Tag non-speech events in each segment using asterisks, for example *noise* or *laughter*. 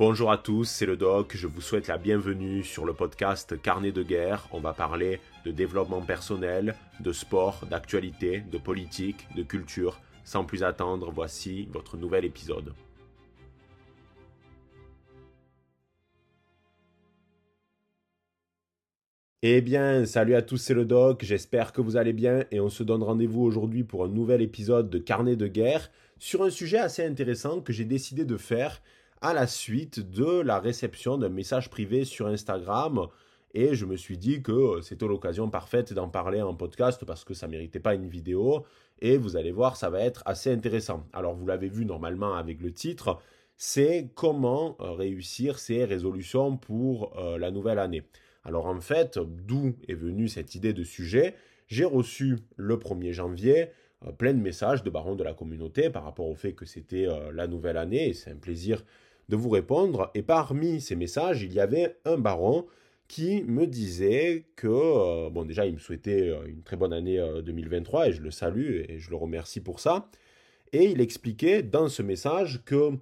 Bonjour à tous, c'est le doc, je vous souhaite la bienvenue sur le podcast Carnet de guerre. On va parler de développement personnel, de sport, d'actualité, de politique, de culture. Sans plus attendre, voici votre nouvel épisode. Eh bien, salut à tous, c'est le doc, j'espère que vous allez bien et on se donne rendez-vous aujourd'hui pour un nouvel épisode de Carnet de guerre sur un sujet assez intéressant que j'ai décidé de faire à la suite de la réception d'un message privé sur Instagram et je me suis dit que c'était l'occasion parfaite d'en parler en podcast parce que ça ne méritait pas une vidéo et vous allez voir, ça va être assez intéressant. Alors vous l'avez vu normalement avec le titre, c'est comment euh, réussir ses résolutions pour euh, la nouvelle année. Alors en fait, d'où est venue cette idée de sujet? J'ai reçu le 1er janvier euh, plein de messages de barons de la communauté par rapport au fait que c'était euh, la nouvelle année et c'est un plaisir de vous répondre. Et parmi ces messages, il y avait un baron qui me disait que, euh, bon déjà, il me souhaitait une très bonne année 2023 et je le salue et je le remercie pour ça. Et il expliquait dans ce message que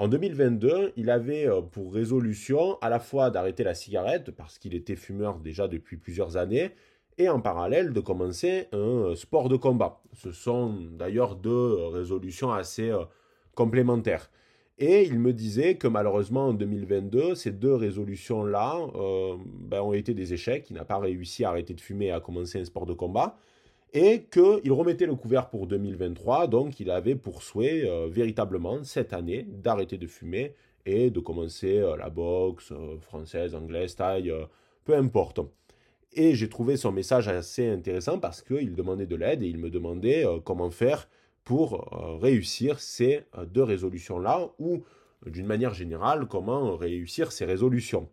en 2022, il avait euh, pour résolution à la fois d'arrêter la cigarette, parce qu'il était fumeur déjà depuis plusieurs années, et en parallèle de commencer un euh, sport de combat. Ce sont d'ailleurs deux euh, résolutions assez complémentaires. Et il me disait que malheureusement en 2022, ces deux résolutions-là ben, ont été des échecs. Il n'a pas réussi à arrêter de fumer et à commencer un sport de combat et qu'il remettait le couvert pour 2023, donc il avait pour souhait euh, véritablement cette année d'arrêter de fumer et de commencer euh, la boxe euh, française, anglaise, taille, peu importe. Et j'ai trouvé son message assez intéressant parce qu'il demandait de l'aide et il me demandait comment faire pour réussir ces deux résolutions-là ou d'une manière générale comment réussir ces résolutions.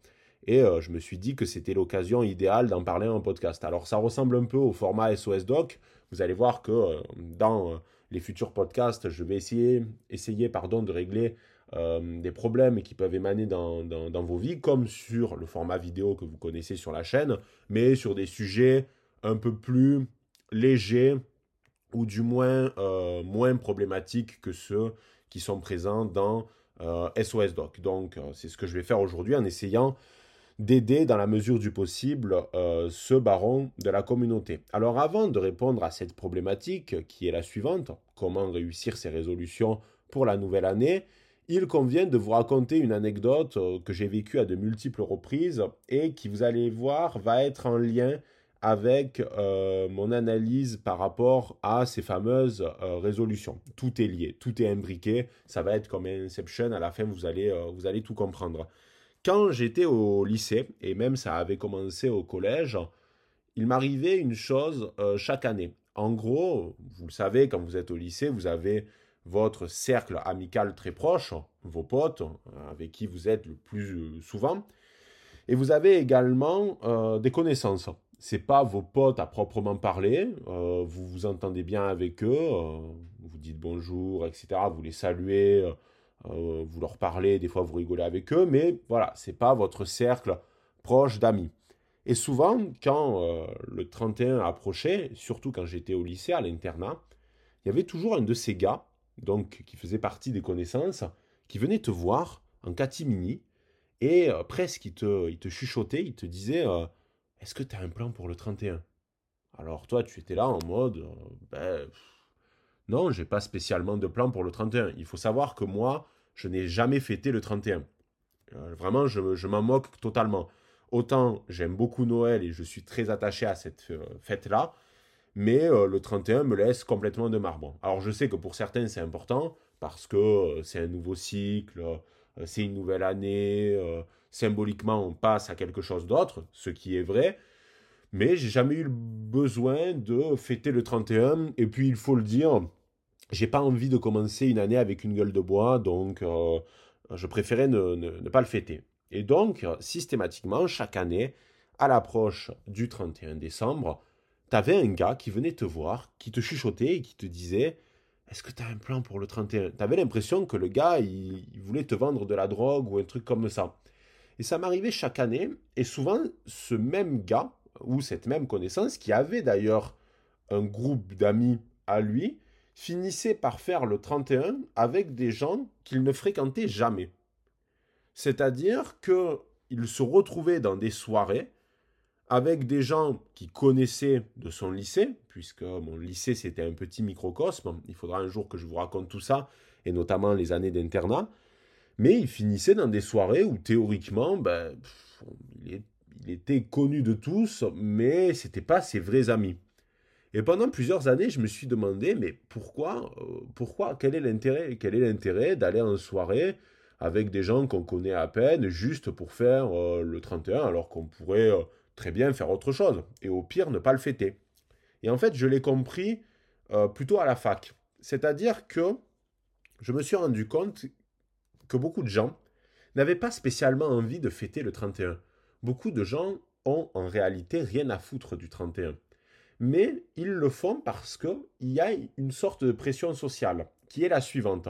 Et euh, je me suis dit que c'était l'occasion idéale d'en parler en podcast. Alors ça ressemble un peu au format SOS Doc. Vous allez voir que euh, dans euh, les futurs podcasts, je vais essayer, essayer pardon, de régler des problèmes qui peuvent émaner dans, vos vies, comme sur le format vidéo que vous connaissez sur la chaîne, mais sur des sujets un peu plus légers ou du moins moins problématiques que ceux qui sont présents dans SOS Doc. Donc c'est ce que je vais faire aujourd'hui en essayant d'aider dans la mesure du possible euh, ce baron de la communauté. Alors avant de répondre à cette problématique qui est la suivante, comment réussir ces résolutions pour la nouvelle année, il convient de vous raconter une anecdote euh, que j'ai vécue à de multiples reprises et qui, vous allez voir, va être en lien avec euh, mon analyse par rapport à ces fameuses résolutions. Tout est lié, tout est imbriqué, ça va être comme Inception, à la fin vous allez, vous allez tout comprendre. Quand j'étais au lycée, et même ça avait commencé au collège, il m'arrivait une chose euh, chaque année. En gros, vous le savez, quand vous êtes au lycée, vous avez votre cercle amical très proche, vos potes euh, avec qui vous êtes le plus euh, souvent, et vous avez également des connaissances. C'est pas vos potes à proprement parler, vous vous entendez bien avec eux, vous dites bonjour, etc. Vous les saluez, euh, vous leur parlez, des fois vous rigolez avec eux, mais voilà, c'est pas votre cercle proche d'amis. Et souvent, quand euh, le 31 approchait, surtout quand j'étais au lycée, à l'internat, il y avait toujours un de ces gars, donc qui faisait partie des connaissances, qui venait te voir en catimini, et euh, presque il te chuchotait, il te disait Est-ce que tu as un plan pour le 31 Alors toi, tu étais là en mode Ben non, j'ai pas spécialement de plan pour le 31. Il faut savoir que moi, je n'ai jamais fêté le 31. Euh, vraiment, je, m'en moque totalement. Autant j'aime beaucoup Noël et je suis très attaché à cette euh, fête-là, mais euh, le 31 me laisse complètement de marbre. Alors je sais que pour certains c'est important parce que c'est un nouveau cycle, c'est une nouvelle année, symboliquement on passe à quelque chose d'autre, ce qui est vrai, mais j'ai jamais eu le besoin de fêter le 31 et puis il faut le dire, j'ai pas envie de commencer une année avec une gueule de bois, donc euh, je préférais ne, pas le fêter. Et donc, systématiquement, chaque année, à l'approche du 31 décembre, tu avais un gars qui venait te voir, qui te chuchotait et qui te disait Est-ce que tu as un plan pour le 31 Tu avais l'impression que le gars, il, voulait te vendre de la drogue ou un truc comme ça. Et ça m'arrivait chaque année, et souvent, ce même gars, ou cette même connaissance, qui avait d'ailleurs un groupe d'amis à lui, finissait par faire le 31 avec des gens qu'il ne fréquentait jamais. C'est-à-dire qu'il se retrouvait dans des soirées avec des gens qui connaissaient de son lycée, puisque mon lycée c'était un petit microcosme, il faudra un jour que je vous raconte tout ça, et notamment les années d'internat, mais il finissait dans des soirées où théoriquement, ben, il, était connu de tous, mais c'était pas ses vrais amis. Et pendant plusieurs années, je me suis demandé, mais pourquoi, euh, pourquoi, quel est l'intérêt, quel est l'intérêt d'aller en soirée avec des gens qu'on connaît à peine, juste pour faire euh, le 31, alors qu'on pourrait euh, très bien faire autre chose, et au pire ne pas le fêter. Et en fait, je l'ai compris plutôt à la fac. C'est-à-dire que je me suis rendu compte que beaucoup de gens n'avaient pas spécialement envie de fêter le 31. Beaucoup de gens ont en réalité rien à foutre du 31. Mais ils le font parce qu'il y a une sorte de pression sociale qui est la suivante.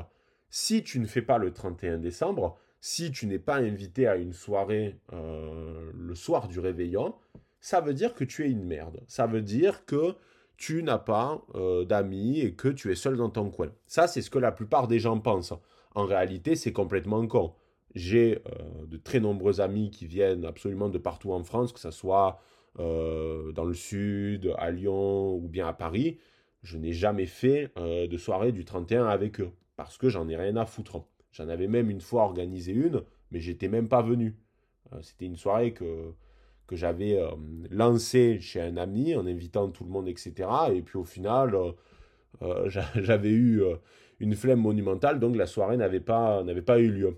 Si tu ne fais pas le 31 décembre, si tu n'es pas invité à une soirée euh, le soir du réveillon, ça veut dire que tu es une merde. Ça veut dire que tu n'as pas euh, d'amis et que tu es seul dans ton coin. Ça, c'est ce que la plupart des gens pensent. En réalité, c'est complètement con. J'ai euh, de très nombreux amis qui viennent absolument de partout en France, que ce soit dans le sud, à Lyon ou bien à Paris. Je n'ai jamais fait de soirée du 31 avec eux parce que j'en ai rien à foutre. J'en avais même une fois organisé une, mais j'étais même pas venu. Euh, c'était une soirée que, que j'avais euh, lancée chez un ami en invitant tout le monde, etc. Et puis au final, euh, *laughs* j'avais eu une flemme monumentale, donc la soirée n'avait pas, n'avait pas eu lieu.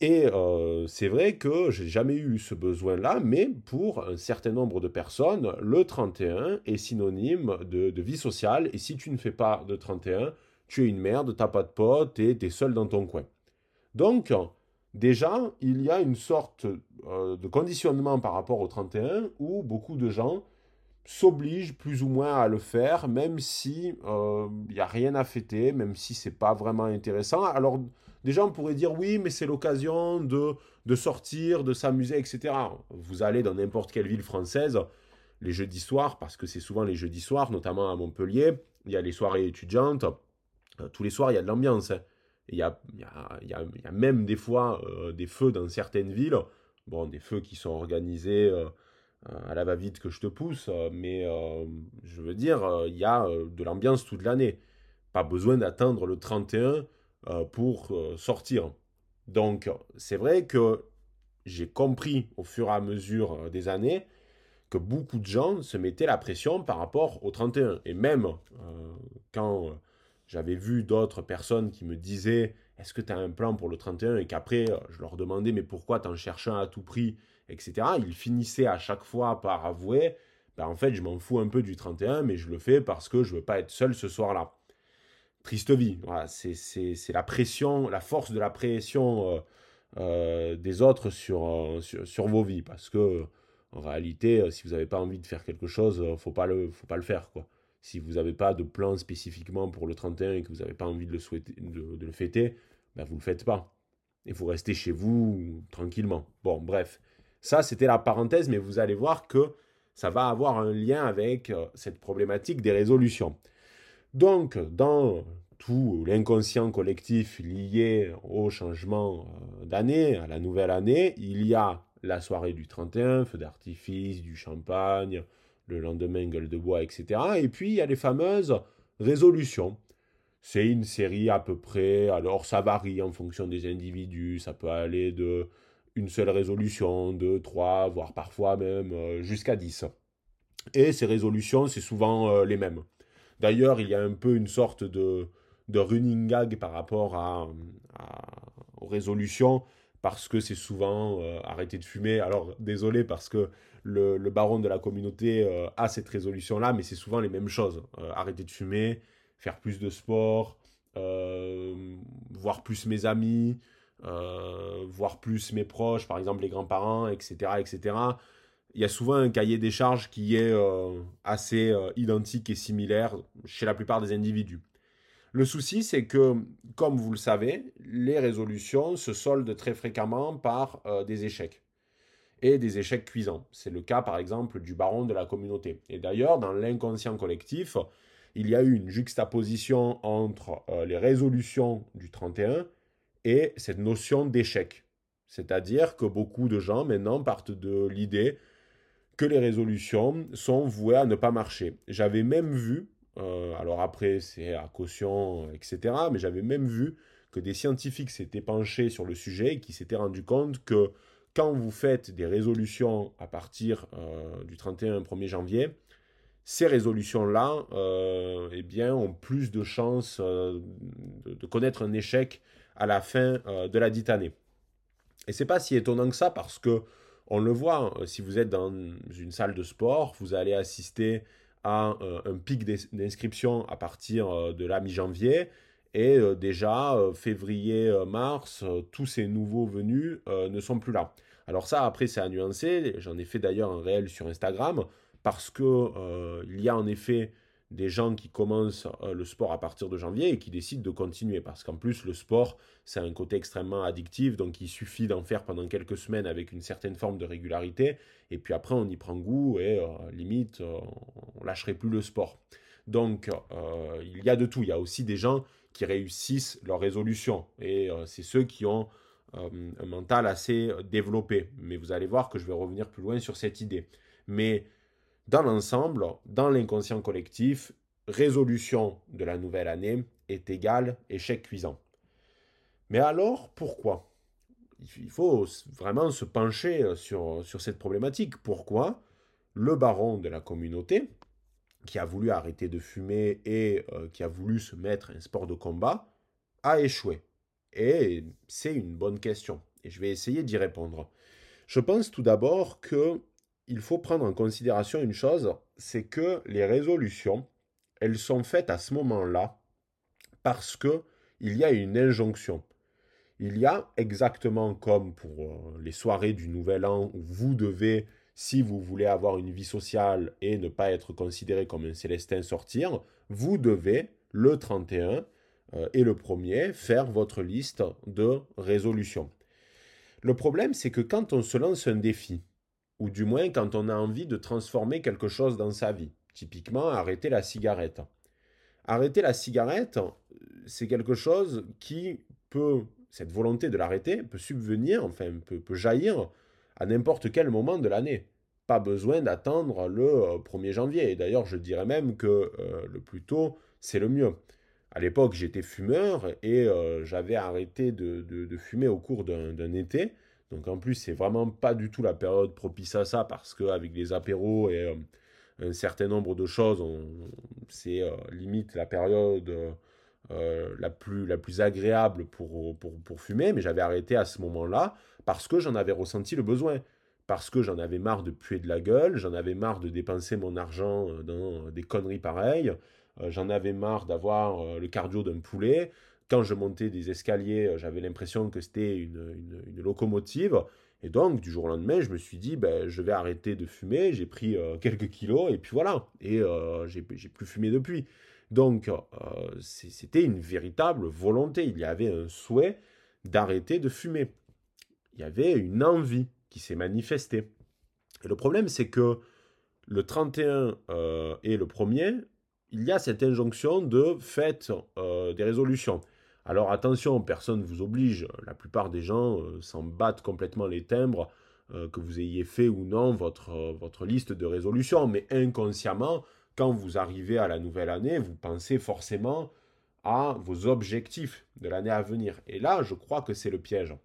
Et c'est vrai que j'ai jamais eu ce besoin-là, mais pour un certain nombre de personnes, le 31 est synonyme de, vie sociale. Et si tu ne fais pas de 31, tu es une merde, t'as pas de potes et es seul dans ton coin. Donc, déjà, il y a une sorte euh, de conditionnement par rapport au 31 où beaucoup de gens s'obligent plus ou moins à le faire, même si il euh, n'y a rien à fêter, même si c'est pas vraiment intéressant. Alors, déjà, on pourrait dire oui, mais c'est l'occasion de, de sortir, de s'amuser, etc. Vous allez dans n'importe quelle ville française, les jeudis soirs, parce que c'est souvent les jeudis soirs, notamment à Montpellier, il y a les soirées étudiantes. Euh, tous les soirs, il y a de l'ambiance. Hein. Il y a, y, a, y, a, même des fois euh, des feux dans certaines villes. Bon, des feux qui sont organisés euh, à la va-vite que je te pousse, mais je veux dire, il y a de l'ambiance toute l'année. Pas besoin d'attendre le 31 pour sortir. Donc, c'est vrai que j'ai compris au fur et à mesure des années que beaucoup de gens se mettaient la pression par rapport au 31. Et même quand j'avais vu d'autres personnes qui me disaient Est-ce que tu as un plan pour le 31 Et qu'après, euh, je leur demandais Mais pourquoi t'en cherches un à tout prix? Etc. Ils finissaient à chaque fois par avouer ben, En fait, je m'en fous un peu du 31, mais je le fais parce que je veux pas être seul ce soir-là. Triste vie. C'est la pression, la force de la pression euh, euh, des autres sur, sur, vos vies. Parce que, en réalité, si vous n'avez pas envie de faire quelque chose, faut pas le, faut pas le faire. quoi. Si vous n'avez pas de plan spécifiquement pour le 31 et que vous n'avez pas envie de le, souhaiter, de, le fêter, ben vous ne le faites pas. Et vous restez chez vous tranquillement. Bon, bref. Ça, c'était la parenthèse, mais vous allez voir que ça va avoir un lien avec euh, cette problématique des résolutions. Donc, dans tout l'inconscient collectif lié au changement euh, d'année, à la nouvelle année, il y a la soirée du 31, feu d'artifice, du champagne, le lendemain gueule de bois, etc. Et puis il y a les fameuses résolutions. C'est une série à peu près, alors ça varie en fonction des individus, ça peut aller de une seule résolution, deux, trois, voire parfois même euh, jusqu'à dix. Et ces résolutions, c'est souvent euh, les mêmes. D'ailleurs, il y a un peu une sorte de, de running gag par rapport à, aux résolutions, parce que c'est souvent euh, arrêter de fumer. Alors, désolé, parce que le, baron de la communauté a cette résolution-là, mais c'est souvent les mêmes choses. Arrêter de fumer, faire plus de sport, voir plus mes amis, voir plus mes proches, par exemple les grands-parents, etc., etc. Il y a souvent un cahier des charges qui est assez identique et similaire chez la plupart des individus. Le souci, c'est que, comme vous le savez, les résolutions se soldent très fréquemment par des échecs et des échecs cuisants. C'est le cas par exemple du baron de la communauté. Et d'ailleurs, dans l'inconscient collectif, il y a eu une juxtaposition entre euh, les résolutions du 31 et cette notion d'échec. C'est-à-dire que beaucoup de gens maintenant partent de l'idée que les résolutions sont vouées à ne pas marcher. J'avais même vu, euh, alors après c'est à caution, etc., mais j'avais même vu que des scientifiques s'étaient penchés sur le sujet et qui s'étaient rendus compte que quand vous faites des résolutions à partir euh, du 31 1er janvier, ces résolutions-là euh, eh bien, ont plus de chances de, de, connaître un échec à la fin de la dite année. Et c'est pas si étonnant que ça parce que on le voit, hein, si vous êtes dans une salle de sport, vous allez assister à euh, un pic d'inscription à partir euh, de la mi-janvier. Et euh, déjà, février, mars, tous ces nouveaux venus ne sont plus là. Alors ça, après, c'est à nuancer. J'en ai fait d'ailleurs un réel sur Instagram parce que il y a en effet des gens qui commencent euh, le sport à partir de janvier et qui décident de continuer. Parce qu'en plus, le sport, c'est un côté extrêmement addictif, donc il suffit d'en faire pendant quelques semaines avec une certaine forme de régularité, et puis après, on y prend goût et euh, limite, euh, on lâcherait plus le sport. Donc, il y a de tout. Il y a aussi des gens qui réussissent leur résolution, et c'est ceux qui ont un mental assez développé. Mais vous allez voir que je vais revenir plus loin sur cette idée. Mais dans l'ensemble, dans l'inconscient collectif, résolution de la nouvelle année est égale échec cuisant. Mais alors, pourquoi? Il faut vraiment se pencher euh, sur, sur cette problématique. Pourquoi le baron de la communauté, qui a voulu arrêter de fumer et euh, qui a voulu se mettre un sport de combat, a échoué? Et c'est une bonne question. Et je vais essayer d'y répondre. Je pense tout d'abord que il faut prendre en considération une chose, c'est que les résolutions, elles sont faites à ce moment-là parce que il y a une injonction. Il y a exactement comme pour euh, les soirées du Nouvel An où vous devez, si vous voulez avoir une vie sociale et ne pas être considéré comme un célestin sortir, vous devez le 31 euh, et le 1er faire votre liste de résolutions. Le problème, c'est que quand on se lance un défi, ou du moins quand on a envie de transformer quelque chose dans sa vie. Typiquement, arrêter la cigarette. Arrêter la cigarette, c'est quelque chose qui peut, cette volonté de l'arrêter, peut subvenir, enfin peut, jaillir à n'importe quel moment de l'année. Pas besoin d'attendre le 1er euh, janvier. Et d'ailleurs, je dirais même que euh, le plus tôt, c'est le mieux. À l'époque, j'étais fumeur et euh, j'avais arrêté de, fumer au cours d'un été. Donc en plus, c'est vraiment pas du tout la période propice à ça parce qu'avec les apéros et euh, un certain nombre de choses, c'est euh, limite la période euh, la, plus, la plus agréable pour, pour, pour fumer. Mais j'avais arrêté à ce moment-là parce que j'en avais ressenti le besoin. Parce que j'en avais marre de puer de la gueule, j'en avais marre de dépenser mon argent dans des conneries pareilles, j'en avais marre d'avoir le cardio d'un poulet, quand je montais des escaliers, euh, j'avais l'impression que c'était une, locomotive. Et donc, du jour au lendemain, je me suis dit, ben, je vais arrêter de fumer. J'ai pris euh, *laughs* quelques kilos et puis voilà. Et euh, j'ai plus fumé depuis. Donc, c'était une véritable volonté. Il y avait un souhait d'arrêter de fumer. Il y avait une envie qui s'est manifestée. Et le problème, c'est que le 31 et le 1er, il y a cette injonction de faites des résolutions. Alors attention, personne ne vous oblige. La plupart des gens euh, s'en battent complètement les timbres, euh, que vous ayez fait ou non votre, euh, votre liste de résolutions. Mais inconsciemment, quand vous arrivez à la nouvelle année, vous pensez forcément à vos objectifs de l'année à venir. Et là, je crois que c'est le piège.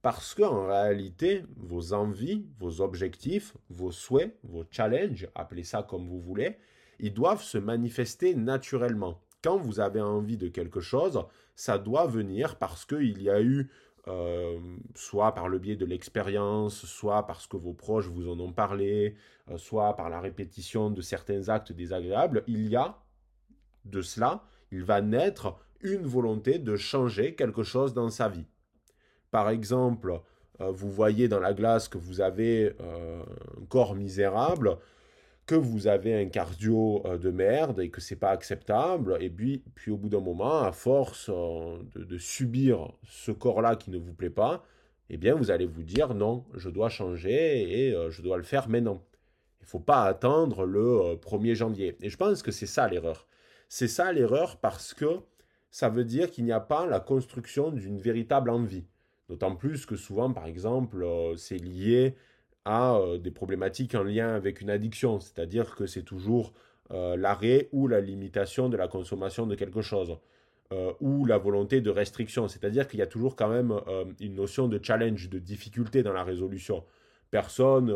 Parce qu'en réalité, vos envies, vos objectifs, vos souhaits, vos challenges, appelez ça comme vous voulez, ils doivent se manifester naturellement quand vous avez envie de quelque chose, ça doit venir parce qu'il y a eu, euh, soit par le biais de l'expérience, soit parce que vos proches vous en ont parlé, euh, soit par la répétition de certains actes désagréables, il y a de cela, il va naître une volonté de changer quelque chose dans sa vie. Par exemple, euh, vous voyez dans la glace que vous avez un corps misérable, que vous avez un cardio euh, de merde et que c'est pas acceptable. Et puis, puis au bout d'un moment, à force euh, de, subir ce corps-là qui ne vous plaît pas, eh bien, vous allez vous dire non, je dois changer et euh, je dois le faire maintenant. Il faut pas attendre le 1er janvier. Et je pense que c'est ça l'erreur. C'est ça l'erreur parce que ça veut dire qu'il n'y a pas la construction d'une véritable envie. D'autant plus que souvent, par exemple, c'est lié à des problématiques en lien avec une addiction, c'est-à-dire que c'est toujours l'arrêt ou la limitation de la consommation de quelque chose. ou la volonté de restriction, c'est-à-dire qu'il y a toujours quand même une notion de challenge, de difficulté dans la résolution. Personne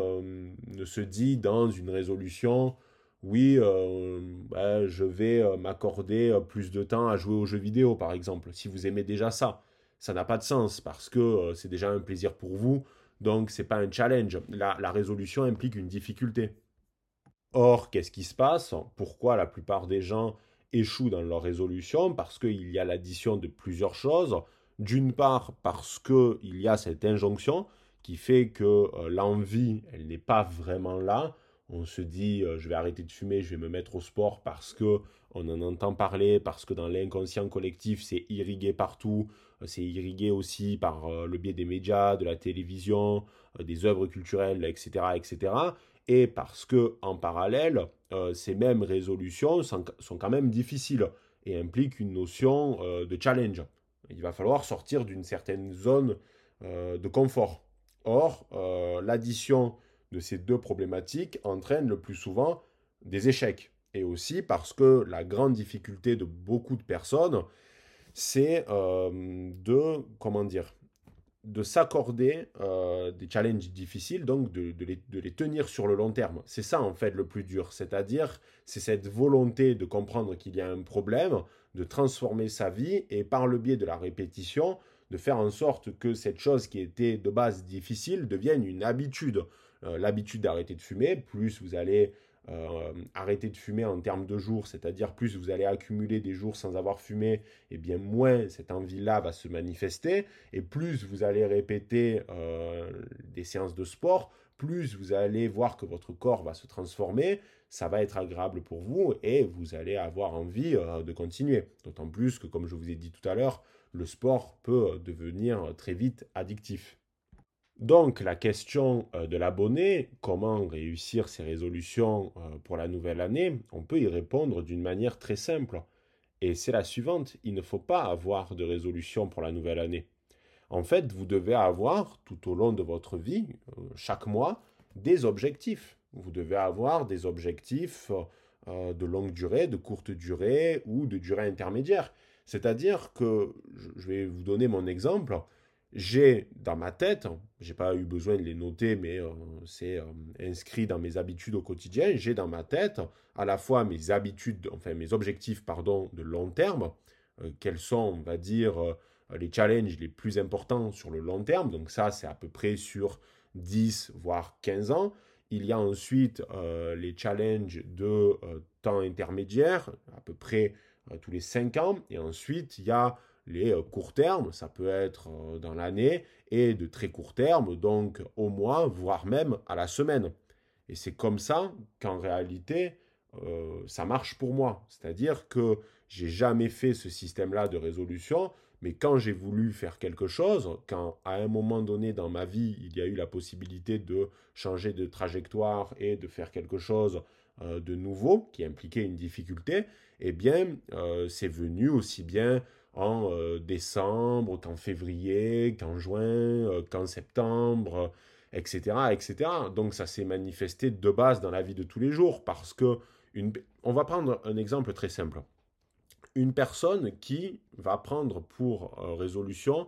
ne se dit dans une résolution, oui, euh, bah, je vais euh, m'accorder euh, plus de temps à jouer aux jeux vidéo, par exemple, si vous aimez déjà ça. Ça n'a pas de sens parce que c'est déjà un plaisir pour vous, donc c'est pas un challenge. La, résolution implique une difficulté. Or, qu'est-ce qui se passe? Pourquoi la plupart des gens échouent dans leur résolution? Parce qu'il y a l'addition de plusieurs choses. D'une part, parce qu'il y a cette injonction qui fait que l'envie, elle n'est pas vraiment là on se dit euh, je vais arrêter de fumer, je vais me mettre au sport parce que on en entend parler, parce que dans l'inconscient collectif c'est irrigué partout, euh, c'est irrigué aussi par euh, le biais des médias, de la télévision, des œuvres culturelles, etc., etc. Et parce que en parallèle, ces mêmes résolutions sont, quand même difficiles et impliquent une notion de challenge. Il va falloir sortir d'une certaine zone de confort. Or, l'addition de ces deux problématiques entraîne le plus souvent des échecs. Et aussi parce que la grande difficulté de beaucoup de personnes, c'est euh, de, comment dire, de s'accorder euh, des challenges difficiles, donc de, les, de, les, tenir sur le long terme. C'est ça en fait le plus dur, c'est-à-dire c'est cette volonté de comprendre qu'il y a un problème, de transformer sa vie et par le biais de la répétition, de faire en sorte que cette chose qui était de base difficile devienne une habitude. Euh, l'habitude d'arrêter de fumer, plus vous allez euh, arrêter de fumer en termes de jours, c'est-à-dire plus vous allez accumuler des jours sans avoir fumé, et eh bien moins cette envie-là va se manifester, et plus vous allez répéter euh, des séances de sport, plus vous allez voir que votre corps va se transformer, ça va être agréable pour vous et vous allez avoir envie de continuer. D'autant plus que, comme je vous ai dit tout à l'heure, le sport peut devenir très vite addictif. Donc la question euh, de l'abonné, comment réussir ses résolutions euh, pour la nouvelle année, on peut y répondre d'une manière très simple. Et c'est la suivante, il ne faut pas avoir de résolution pour la nouvelle année. En fait, vous devez avoir tout au long de votre vie, euh, chaque mois, des objectifs. Vous devez avoir des objectifs de longue durée, de courte durée ou de durée intermédiaire. C'est-à-dire que, je vais vous donner mon exemple, j'ai dans ma tête, j'ai pas eu besoin de les noter, mais euh, c'est euh, inscrit dans mes habitudes au quotidien. J'ai dans ma tête à la fois mes habitudes, enfin mes objectifs, pardon, de long terme, euh, quels sont, on va dire, les challenges les plus importants sur le long terme. Donc ça, c'est à peu près sur 10 voire 15 ans. Il y a ensuite les challenges de temps intermédiaire, à peu près tous les 5 ans. Et ensuite, il y a les euh, courts termes, ça peut être euh, dans l'année, et de très court terme, donc au mois, voire même à la semaine. Et c'est comme ça qu'en réalité, euh, ça marche pour moi. C'est-à-dire que j'ai jamais fait ce système-là de résolution, mais quand j'ai voulu faire quelque chose, quand à un moment donné dans ma vie, il y a eu la possibilité de changer de trajectoire et de faire quelque chose de nouveau qui impliquait une difficulté, eh bien, c'est venu aussi bien en euh, décembre, qu'en février, qu'en juin, euh, qu'en septembre, etc., etc. Donc ça s'est manifesté de base dans la vie de tous les jours parce que une... on va prendre un exemple très simple. Une personne qui va prendre pour euh, résolution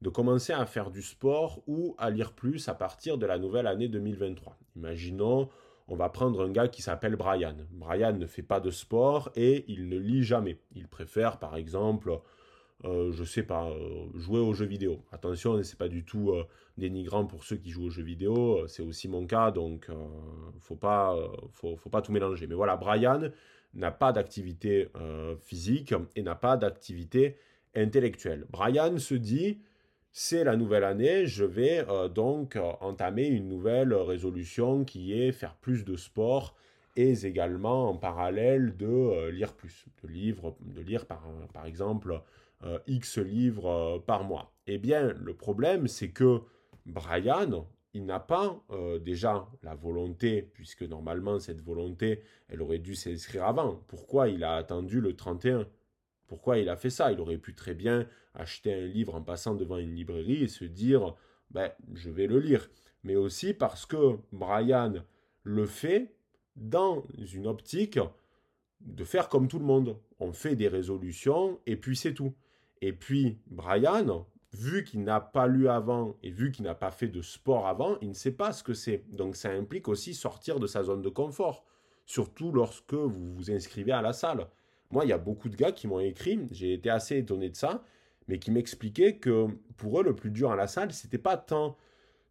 de commencer à faire du sport ou à lire plus à partir de la nouvelle année 2023. Imaginons, on va prendre un gars qui s'appelle Brian. Brian ne fait pas de sport et il ne lit jamais. Il préfère par exemple euh, je sais pas, euh, jouer aux jeux vidéo. Attention, c'est pas du tout euh, dénigrant pour ceux qui jouent aux jeux vidéo, c'est aussi mon cas, donc faut pas, faut, faut, pas tout mélanger. Mais voilà, Brian n'a pas d'activité physique et n'a pas d'activité intellectuelle. Brian se dit, c'est la nouvelle année, je vais donc entamer une nouvelle résolution qui est faire plus de sport et également en parallèle de lire plus, de, livres, de lire par, par exemple euh, X livres euh, par mois. Eh bien, le problème, c'est que Brian, il n'a pas euh, déjà la volonté, puisque normalement cette volonté, elle aurait dû s'inscrire avant. Pourquoi il a attendu le 31 Pourquoi il a fait ça? Il aurait pu très bien acheter un livre en passant devant une librairie et se dire ben, je vais le lire. Mais aussi parce que Brian le fait dans une optique de faire comme tout le monde. On fait des résolutions et puis c'est tout. Et puis Brian, vu qu'il n'a pas lu avant et vu qu'il n'a pas fait de sport avant, il ne sait pas ce que c'est. Donc ça implique aussi sortir de sa zone de confort, surtout lorsque vous vous inscrivez à la salle. Moi, il y a beaucoup de gars qui m'ont écrit, j'ai été assez étonné de ça, mais qui m'expliquaient que pour eux, le plus dur à la salle, c'était pas tant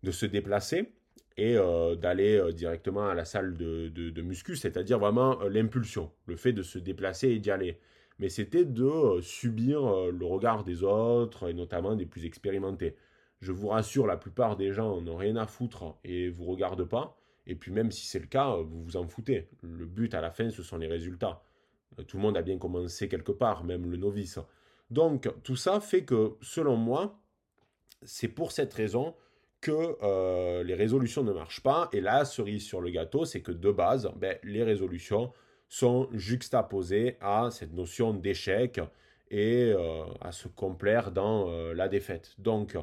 de se déplacer et euh, d'aller euh, directement à la salle de, de, muscu, c'est-à-dire vraiment euh, l'impulsion, le fait de se déplacer et d'y aller mais c'était de euh, subir euh, le regard des autres, et notamment des plus expérimentés. Je vous rassure, la plupart des gens n'ont rien à foutre et vous regardent pas. Et puis même si c'est le cas, vous vous en foutez. Le but à la fin, ce sont les résultats. Euh, tout le monde a bien commencé quelque part, même le novice. Donc tout ça fait que, selon moi, c'est pour cette raison que les résolutions ne marchent pas. Et la cerise sur le gâteau, c'est que de base, ben, les résolutions, sont juxtaposés à cette notion d'échec et euh, à se complaire dans euh, la défaite. Donc,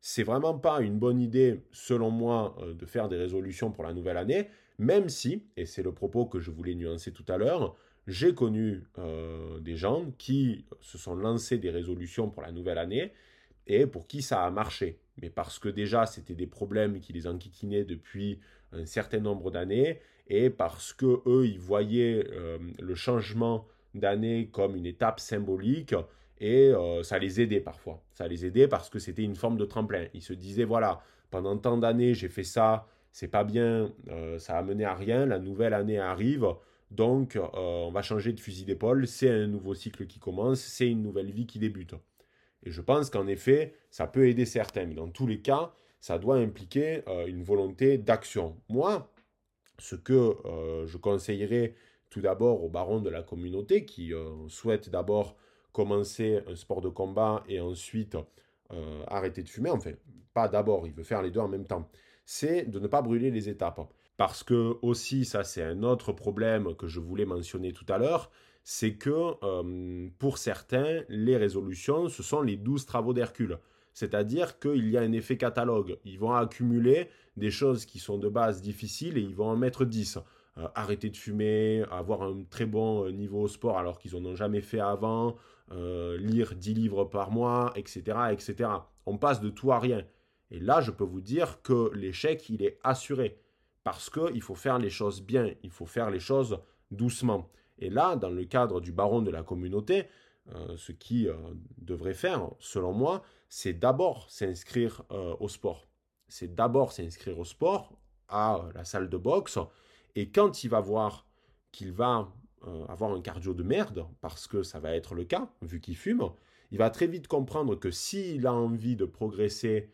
c'est vraiment pas une bonne idée, selon moi, euh, de faire des résolutions pour la nouvelle année, même si, et c'est le propos que je voulais nuancer tout à l'heure, j'ai connu des gens qui se sont lancés des résolutions pour la nouvelle année et pour qui ça a marché. Mais parce que déjà, c'était des problèmes qui les enquiquinaient depuis un certain nombre d'années et parce que eux, ils voyaient euh, le changement d'année comme une étape symbolique et euh, ça les aidait parfois. Ça les aidait parce que c'était une forme de tremplin. Ils se disaient voilà, pendant tant d'années, j'ai fait ça, c'est pas bien, euh, ça a mené à rien, la nouvelle année arrive. Donc, on va changer de fusil d'épaule, c'est un nouveau cycle qui commence, c'est une nouvelle vie qui débute. Et je pense qu'en effet, ça peut aider certains. Mais dans tous les cas, ça doit impliquer une volonté d'action. Moi, ce que euh, je conseillerais tout d'abord aux barons de la communauté qui euh, souhaitent d'abord commencer un sport de combat et ensuite euh, arrêter de fumer, enfin pas d'abord, il veut faire les deux en même temps, c'est de ne pas brûler les étapes. Parce que aussi, ça c'est un autre problème que je voulais mentionner tout à l'heure, c'est que pour certains, les résolutions, ce sont les douze travaux d'Hercule. C'est-à-dire qu'il y a un effet catalogue. Ils vont accumuler des choses qui sont de base difficiles et ils vont en mettre 10. Euh, arrêter de fumer, avoir un très bon euh, niveau au sport alors qu'ils n'en ont jamais fait avant, euh, lire 10 livres par mois, etc., etc. On passe de tout à rien. Et là, je peux vous dire que l'échec, il est assuré. Parce qu'il faut faire les choses bien, il faut faire les choses doucement. Et là, dans le cadre du baron de la communauté, ce qui devrait faire, selon moi, c'est d'abord s'inscrire au sport. C'est d'abord s'inscrire au sport, à la salle de boxe, et quand il va voir qu'il va avoir un cardio de merde, parce que ça va être le cas, vu qu'il fume, il va très vite comprendre que s'il a envie de progresser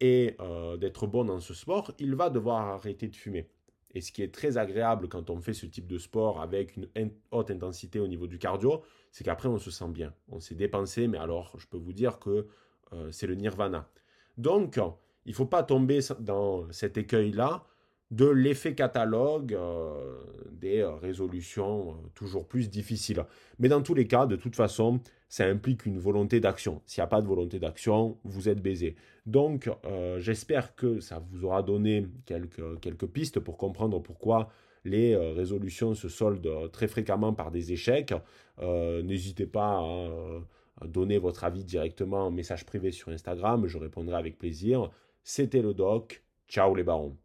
et d'être bon dans ce sport, il va devoir arrêter de fumer. Et ce qui est très agréable quand on fait ce type de sport avec une haute intensité au niveau du cardio, c'est qu'après on se sent bien. On s'est dépensé, mais alors je peux vous dire que euh, c'est le nirvana. Donc, il ne faut pas tomber dans cet écueil-là de l'effet catalogue euh, des euh, résolutions toujours plus difficiles. Mais dans tous les cas, de toute façon, ça implique une volonté d'action. S'il n'y a pas de volonté d'action, vous êtes baisé. Donc, j'espère que ça vous aura donné quelques, pistes pour comprendre pourquoi les euh, résolutions se soldent euh, très fréquemment par des échecs. Euh, n'hésitez pas à donner votre avis directement en message privé sur Instagram, je répondrai avec plaisir. C'était le doc. Ciao les barons.